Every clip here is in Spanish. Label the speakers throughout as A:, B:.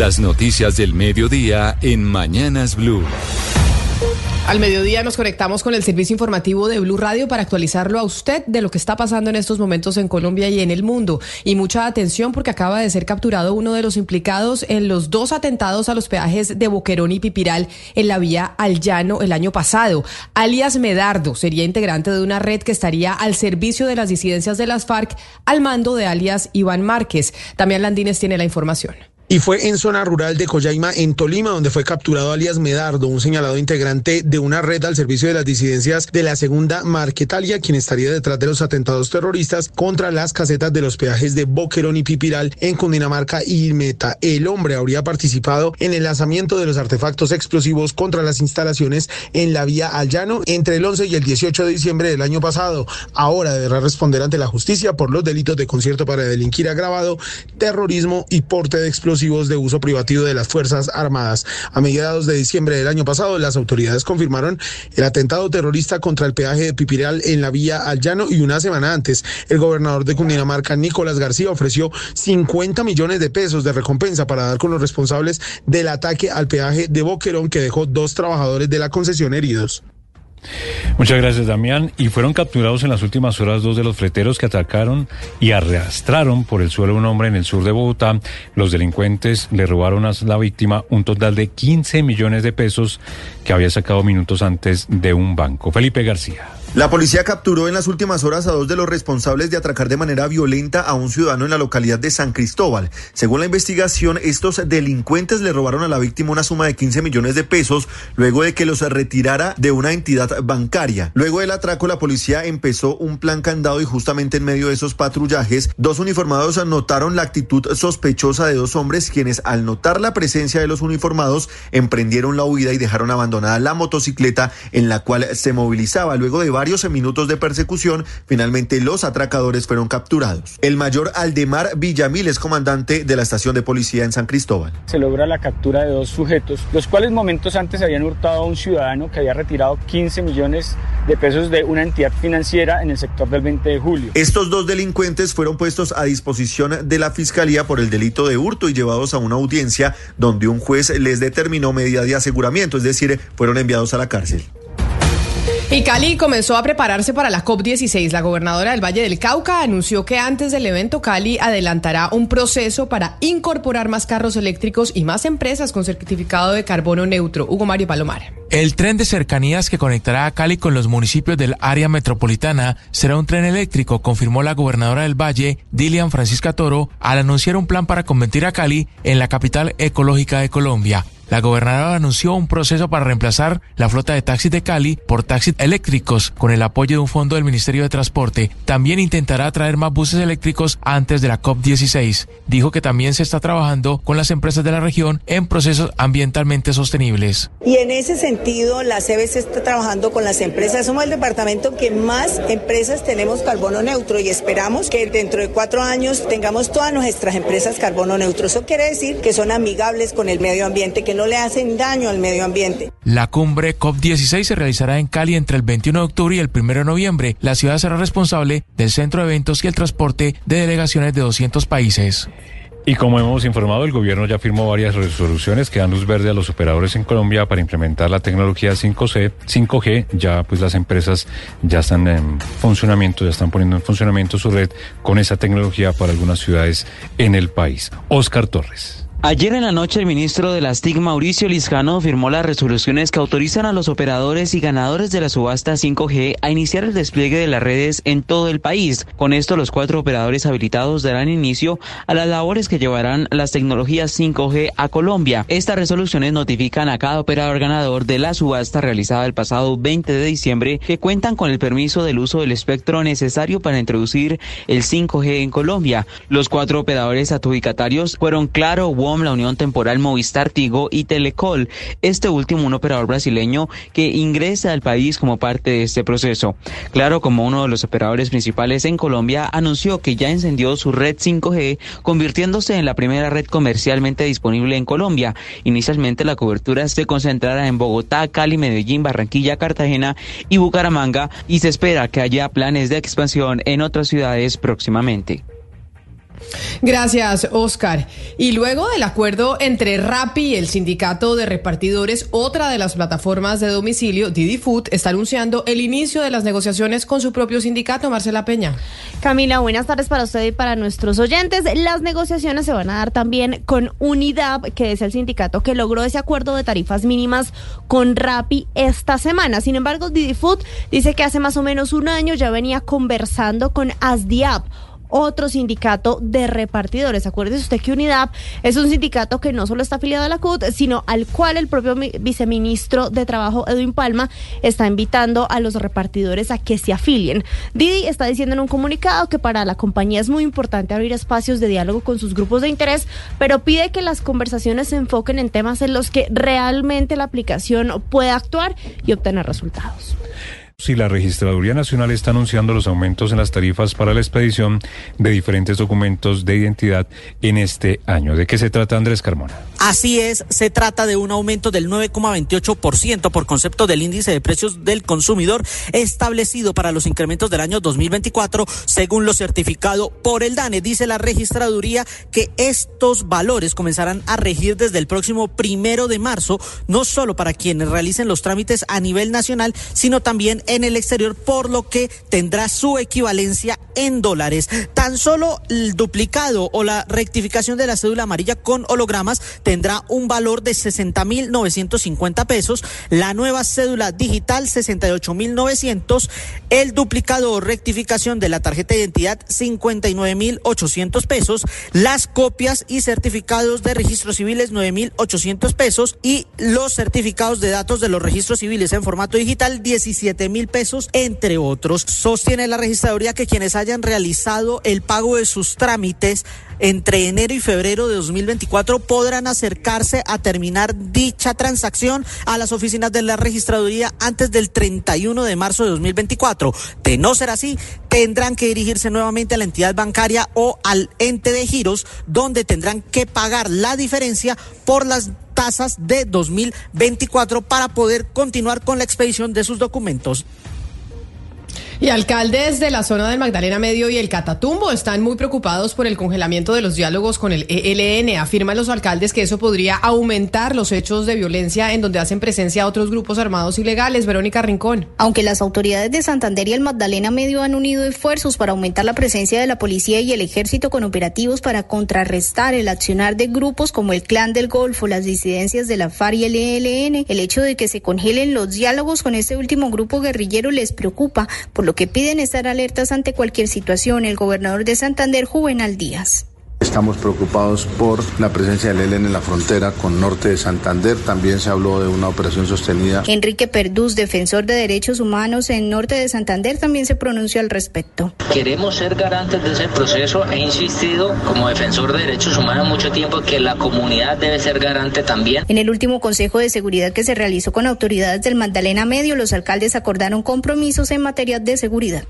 A: Las noticias del mediodía en Mañanas Blue.
B: Al mediodía nos conectamos con el servicio informativo de Blue Radio para actualizarlo a usted de lo que está pasando en estos momentos en Colombia y en el mundo. Y mucha atención porque acaba de ser capturado uno de los implicados en los dos atentados a los peajes de Boquerón y Pipiral en la vía al llano el año pasado. Alias Medardo sería integrante de una red que estaría al servicio de las disidencias de las FARC al mando de alias Iván Márquez. También Landines tiene la información.
C: Y fue en zona rural de Coyaima, en Tolima, donde fue capturado alias Medardo, un señalado integrante de una red al servicio de las disidencias de la segunda Marquetalia, quien estaría detrás de los atentados terroristas contra las casetas de los peajes de Boquerón y Pipiral en Cundinamarca y Meta. El hombre habría participado en el lanzamiento de los artefactos explosivos contra las instalaciones en la vía al llano entre el 11 y el 18 de diciembre del año pasado. Ahora deberá responder ante la justicia por los delitos de concierto para delinquir agravado, terrorismo y porte de explosivos de uso privativo de las Fuerzas Armadas. A mediados de diciembre del año pasado, las autoridades confirmaron el atentado terrorista contra el peaje de Pipiral en la vía al llano y una semana antes, el gobernador de Cundinamarca, Nicolás García, ofreció 50 millones de pesos de recompensa para dar con los responsables del ataque al peaje de Boquerón que dejó dos trabajadores de la concesión heridos.
D: Muchas gracias, Damián. Y fueron capturados en las últimas horas dos de los freteros que atacaron y arrastraron por el suelo a un hombre en el sur de Bogotá. Los delincuentes le robaron a la víctima un total de 15 millones de pesos que había sacado minutos antes de un banco. Felipe García.
E: La policía capturó en las últimas horas a dos de los responsables de atracar de manera violenta a un ciudadano en la localidad de San Cristóbal. Según la investigación, estos delincuentes le robaron a la víctima una suma de 15 millones de pesos luego de que los retirara de una entidad bancaria. Luego del atraco, la policía empezó un plan candado y justamente en medio de esos patrullajes, dos uniformados notaron la actitud sospechosa de dos hombres quienes al notar la presencia de los uniformados emprendieron la huida y dejaron abandonada la motocicleta en la cual se movilizaba. Luego de varios minutos de persecución, finalmente los atracadores fueron capturados. El mayor Aldemar Villamil es comandante de la estación de policía en San Cristóbal.
F: Se logra la captura de dos sujetos, los cuales momentos antes habían hurtado a un ciudadano que había retirado 15 millones de pesos de una entidad financiera en el sector del 20 de julio.
E: Estos dos delincuentes fueron puestos a disposición de la Fiscalía por el delito de hurto y llevados a una audiencia donde un juez les determinó medida de aseguramiento, es decir, fueron enviados a la cárcel.
B: Y Cali comenzó a prepararse para la COP16. La gobernadora del Valle del Cauca anunció que antes del evento Cali adelantará un proceso para incorporar más carros eléctricos y más empresas con certificado de carbono neutro. Hugo Mario Palomar.
G: El tren de cercanías que conectará a Cali con los municipios del área metropolitana será un tren eléctrico, confirmó la gobernadora del Valle, Dilian Francisca Toro, al anunciar un plan para convertir a Cali en la capital ecológica de Colombia. La gobernadora anunció un proceso para reemplazar la flota de taxis de Cali por taxis eléctricos con el apoyo de un fondo del Ministerio de Transporte. También intentará traer más buses eléctricos antes de la COP16. Dijo que también se está trabajando con las empresas de la región en procesos ambientalmente sostenibles.
H: Y en ese sentido, la CBC está trabajando con las empresas. Somos el departamento que más empresas tenemos carbono neutro y esperamos que dentro de cuatro años tengamos todas nuestras empresas carbono neutro. Eso quiere decir que son amigables con el medio ambiente, que le hacen daño al medio ambiente.
G: La cumbre COP16 se realizará en Cali entre el 21 de octubre y el 1 de noviembre. La ciudad será responsable del centro de eventos y el transporte de delegaciones de 200 países.
D: Y como hemos informado, el gobierno ya firmó varias resoluciones que dan luz verde a los operadores en Colombia para implementar la tecnología 5C, 5G. Ya pues las empresas ya están en funcionamiento, ya están poniendo en funcionamiento su red con esa tecnología para algunas ciudades en el país. Oscar Torres.
I: Ayer en la noche el ministro de las TIC, Mauricio Liscano, firmó las resoluciones que autorizan a los operadores y ganadores de la subasta 5G a iniciar el despliegue de las redes en todo el país. Con esto, los cuatro operadores habilitados darán inicio a las labores que llevarán las tecnologías 5G a Colombia. Estas resoluciones notifican a cada operador ganador de la subasta realizada el pasado 20 de diciembre que cuentan con el permiso del uso del espectro necesario para introducir el 5G en Colombia. Los cuatro operadores adjudicatarios fueron Claro, la Unión Temporal Movistar Tigo y Telecol, este último un operador brasileño que ingresa al país como parte de este proceso. Claro, como uno de los operadores principales en Colombia, anunció que ya encendió su red 5G, convirtiéndose en la primera red comercialmente disponible en Colombia. Inicialmente la cobertura se concentrará en Bogotá, Cali, Medellín, Barranquilla, Cartagena y Bucaramanga y se espera que haya planes de expansión en otras ciudades próximamente.
B: Gracias, Oscar. Y luego del acuerdo entre Rappi y el sindicato de repartidores, otra de las plataformas de domicilio, Didi Food, está anunciando el inicio de las negociaciones con su propio sindicato, Marcela Peña.
J: Camila, buenas tardes para usted y para nuestros oyentes. Las negociaciones se van a dar también con Unidad, que es el sindicato que logró ese acuerdo de tarifas mínimas con Rappi esta semana. Sin embargo, Didi Food dice que hace más o menos un año ya venía conversando con Asdiap otro sindicato de repartidores. Acuérdese usted que Unidad es un sindicato que no solo está afiliado a la CUT, sino al cual el propio viceministro de Trabajo, Edwin Palma, está invitando a los repartidores a que se afilien. Didi está diciendo en un comunicado que para la compañía es muy importante abrir espacios de diálogo con sus grupos de interés, pero pide que las conversaciones se enfoquen en temas en los que realmente la aplicación pueda actuar y obtener resultados
D: si la Registraduría Nacional está anunciando los aumentos en las tarifas para la expedición de diferentes documentos de identidad en este año. ¿De qué se trata, Andrés Carmona?
K: Así es, se trata de un aumento del 9,28% por concepto del índice de precios del consumidor establecido para los incrementos del año 2024, según lo certificado por el DANE. Dice la registraduría que estos valores comenzarán a regir desde el próximo primero de marzo, no solo para quienes realicen los trámites a nivel nacional, sino también en el exterior, por lo que tendrá su equivalencia en dólares. Tan solo el duplicado o la rectificación de la cédula amarilla con hologramas tendrá un valor de 60.950 pesos, la nueva cédula digital 68.900, el duplicado o rectificación de la tarjeta de identidad 59.800 pesos, las copias y certificados de registros civiles 9.800 pesos y los certificados de datos de los registros civiles en formato digital 17 mil pesos, entre otros. Sostiene la registraduría que quienes hayan realizado el pago de sus trámites entre enero y febrero de 2024 podrán acercarse a terminar dicha transacción a las oficinas de la registraduría antes del 31 de marzo de 2024. De no ser así, tendrán que dirigirse nuevamente a la entidad bancaria o al ente de giros, donde tendrán que pagar la diferencia por las tasas de 2024 para poder continuar con la expedición de sus documentos.
B: Y alcaldes de la zona del Magdalena Medio y el Catatumbo están muy preocupados por el congelamiento de los diálogos con el ELN. Afirman los alcaldes que eso podría aumentar los hechos de violencia en donde hacen presencia otros grupos armados ilegales. Verónica Rincón.
L: Aunque las autoridades de Santander y el Magdalena Medio han unido esfuerzos para aumentar la presencia de la policía y el ejército con operativos para contrarrestar el accionar de grupos como el Clan del Golfo, las disidencias de la FARC y el ELN, el hecho de que se congelen los diálogos con este último grupo guerrillero les preocupa, por lo lo que piden estar alertas ante cualquier situación el gobernador de Santander, Juvenal Díaz.
M: Estamos preocupados por la presencia del ELN en la frontera con norte de Santander. También se habló de una operación sostenida.
L: Enrique Perduz, defensor de derechos humanos en norte de Santander, también se pronunció al respecto.
N: Queremos ser garantes de ese proceso. He insistido como defensor de derechos humanos mucho tiempo que la comunidad debe ser garante también.
L: En el último Consejo de Seguridad que se realizó con autoridades del Magdalena Medio, los alcaldes acordaron compromisos en materia de seguridad.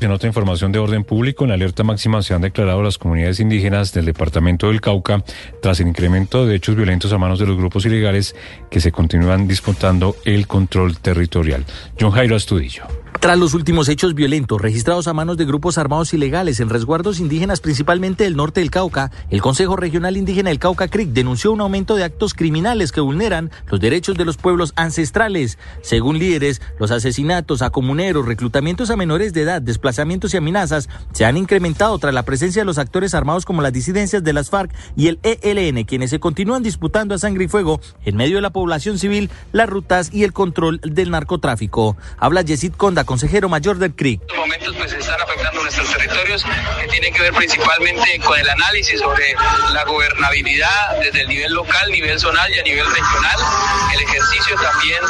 D: En otra información de orden público, en la alerta máxima se han declarado las comunidades indígenas del departamento del Cauca tras el incremento de hechos violentos a manos de los grupos ilegales que se continúan disputando el control territorial. John Jairo Astudillo.
K: Tras los últimos hechos violentos registrados a manos de grupos armados ilegales en resguardos indígenas principalmente del norte del Cauca, el Consejo Regional Indígena del Cauca Creek denunció un aumento de actos criminales que vulneran los derechos de los pueblos ancestrales. Según líderes, los asesinatos a comuneros, reclutamientos a menores de edad, desplazamientos y amenazas se han incrementado tras la presencia de los actores armados como las disidencias de las FARC y el ELN, quienes se continúan disputando a sangre y fuego en medio de la población civil, las rutas y el control del narcotráfico. Habla Yesid Conda, consejero mayor del CRIC.
O: En estos momentos pues están afectando nuestros territorios que tienen que ver principalmente con el análisis sobre la gobernabilidad desde el nivel local, nivel zonal y a nivel regional, el ejercicio también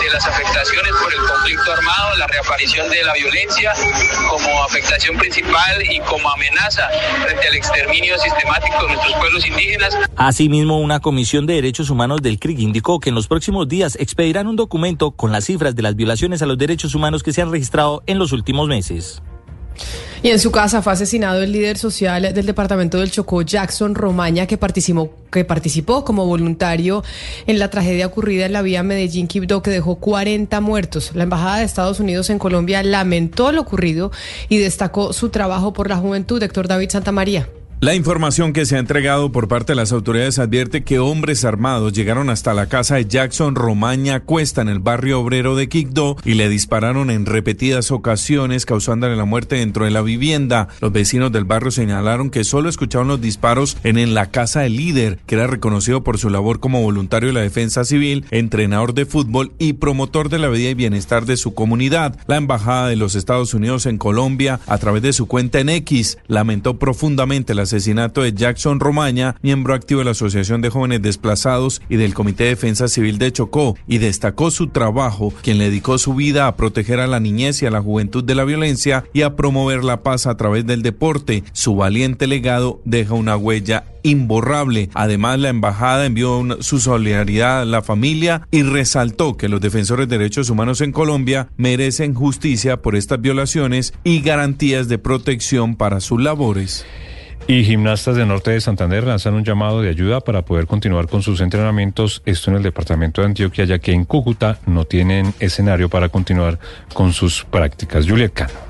O: de las afectaciones por el conflicto armado, la reaparición de la violencia como afectación principal y como amenaza frente al exterminio sistemático de nuestros pueblos indígenas.
K: Asimismo, una comisión de derechos humanos del CRIC indicó que en los próximos días expedirán un documento con las cifras de las violaciones a los derechos humanos que se han registrado en los últimos meses.
B: Y en su casa fue asesinado el líder social del departamento del Chocó, Jackson Romaña, que participó, que participó como voluntario en la tragedia ocurrida en la vía Medellín-Quibdó, que dejó 40 muertos. La Embajada de Estados Unidos en Colombia lamentó lo ocurrido y destacó su trabajo por la juventud. Héctor David Santamaría.
P: La información que se ha entregado por parte de las autoridades advierte que hombres armados llegaron hasta la casa de Jackson Romaña Cuesta en el barrio obrero de Quigdó y le dispararon en repetidas ocasiones causándole la muerte dentro de la vivienda. Los vecinos del barrio señalaron que solo escucharon los disparos en, en la casa del líder, que era reconocido por su labor como voluntario de la defensa civil, entrenador de fútbol y promotor de la vida y bienestar de su comunidad. La embajada de los Estados Unidos en Colombia, a través de su cuenta en X, lamentó profundamente las asesinato de Jackson Romaña, miembro activo de la Asociación de Jóvenes Desplazados y del Comité de Defensa Civil de Chocó, y destacó su trabajo, quien le dedicó su vida a proteger a la niñez y a la juventud de la violencia y a promover la paz a través del deporte. Su valiente legado deja una huella imborrable. Además, la embajada envió su solidaridad a la familia y resaltó que los defensores de derechos humanos en Colombia merecen justicia por estas violaciones y garantías de protección para sus labores.
D: Y gimnastas del norte de Santander lanzan un llamado de ayuda para poder continuar con sus entrenamientos, esto en el departamento de Antioquia, ya que en Cúcuta no tienen escenario para continuar con sus prácticas. Juliet Cano.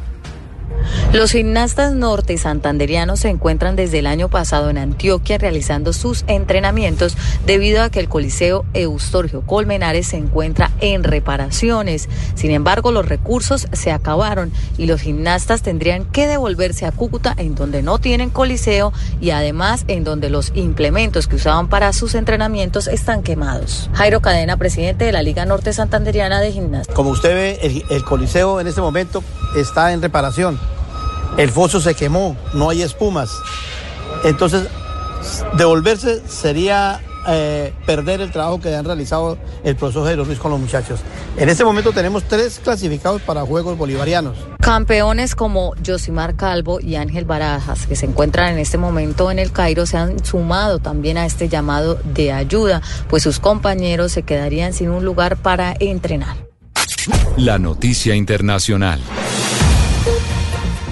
Q: Los gimnastas norte santanderianos se encuentran desde el año pasado en Antioquia realizando sus entrenamientos debido a que el Coliseo Eustorgio Colmenares se encuentra en reparaciones. Sin embargo, los recursos se acabaron y los gimnastas tendrían que devolverse a Cúcuta en donde no tienen coliseo y además en donde los implementos que usaban para sus entrenamientos están quemados. Jairo Cadena, presidente de la Liga Norte Santanderiana de Gimnasia.
R: Como usted ve, el, el coliseo en este momento está en reparación el foso se quemó, no hay espumas. Entonces, devolverse sería eh, perder el trabajo que han realizado el profesor Jairo Ruiz con los muchachos. En este momento tenemos tres clasificados para Juegos Bolivarianos.
Q: Campeones como Josimar Calvo y Ángel Barajas, que se encuentran en este momento en el Cairo, se han sumado también a este llamado de ayuda, pues sus compañeros se quedarían sin un lugar para entrenar.
A: La noticia internacional. Thank you.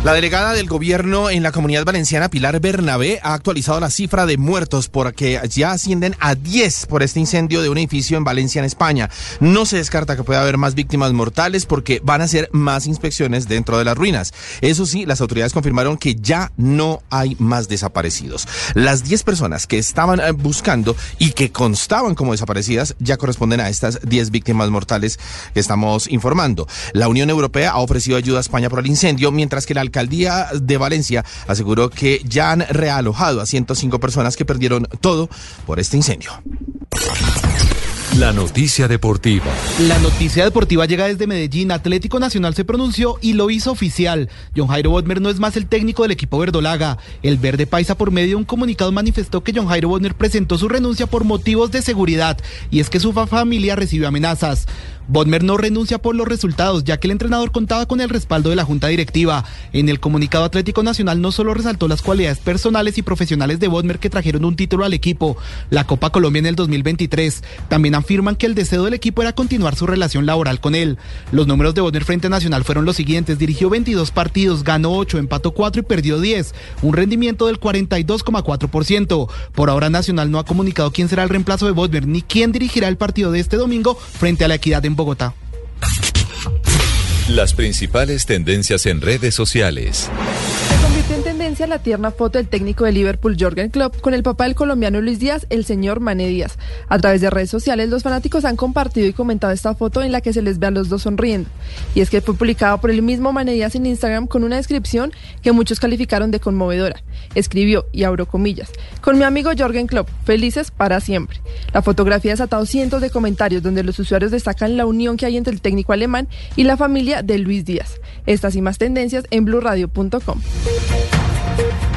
S: La delegada del gobierno en la comunidad valenciana, Pilar Bernabé, ha actualizado la cifra de muertos porque ya ascienden a 10 por este incendio de un edificio en Valencia, en España. No se descarta que pueda haber más víctimas mortales porque van a ser más inspecciones dentro de las ruinas. Eso sí, las autoridades confirmaron que ya no hay más desaparecidos. Las 10 personas que estaban eh, buscando y que constaban como desaparecidas ya corresponden a estas 10 víctimas mortales que estamos informando. La Unión Europea ha ofrecido ayuda a España por el incendio, mientras que la alcaldía de Valencia aseguró que ya han realojado a 105 personas que perdieron todo por este incendio.
A: La noticia deportiva.
T: La noticia deportiva llega desde Medellín. Atlético Nacional se pronunció y lo hizo oficial. John Jairo Bodmer no es más el técnico del equipo verdolaga. El verde paisa por medio de un comunicado manifestó que John Jairo Bodmer presentó su renuncia por motivos de seguridad y es que su familia recibió amenazas. Bodmer no renuncia por los resultados, ya que el entrenador contaba con el respaldo de la Junta Directiva. En el comunicado Atlético Nacional no solo resaltó las cualidades personales y profesionales de Bodmer que trajeron un título al equipo, la Copa Colombia en el 2023, también afirman que el deseo del equipo era continuar su relación laboral con él. Los números de Bodmer frente a Nacional fueron los siguientes, dirigió 22 partidos, ganó 8, empató 4 y perdió 10, un rendimiento del 42,4%. Por ahora Nacional no ha comunicado quién será el reemplazo de Bodmer ni quién dirigirá el partido de este domingo frente a la Equidad en Bogotá.
A: Las principales tendencias en redes sociales.
U: En tendencia la tierna foto del técnico de Liverpool, Jorgen Klopp, con el papá del colombiano Luis Díaz, el señor Mané Díaz. A través de redes sociales, los fanáticos han compartido y comentado esta foto en la que se les ve a los dos sonriendo. Y es que fue publicado por el mismo Mané Díaz en Instagram con una descripción que muchos calificaron de conmovedora. Escribió, y abro comillas, con mi amigo Jorgen Klopp, felices para siempre. La fotografía ha desatado cientos de comentarios donde los usuarios destacan la unión que hay entre el técnico alemán y la familia de Luis Díaz. Estas y más tendencias en blurradio.com. Thank you.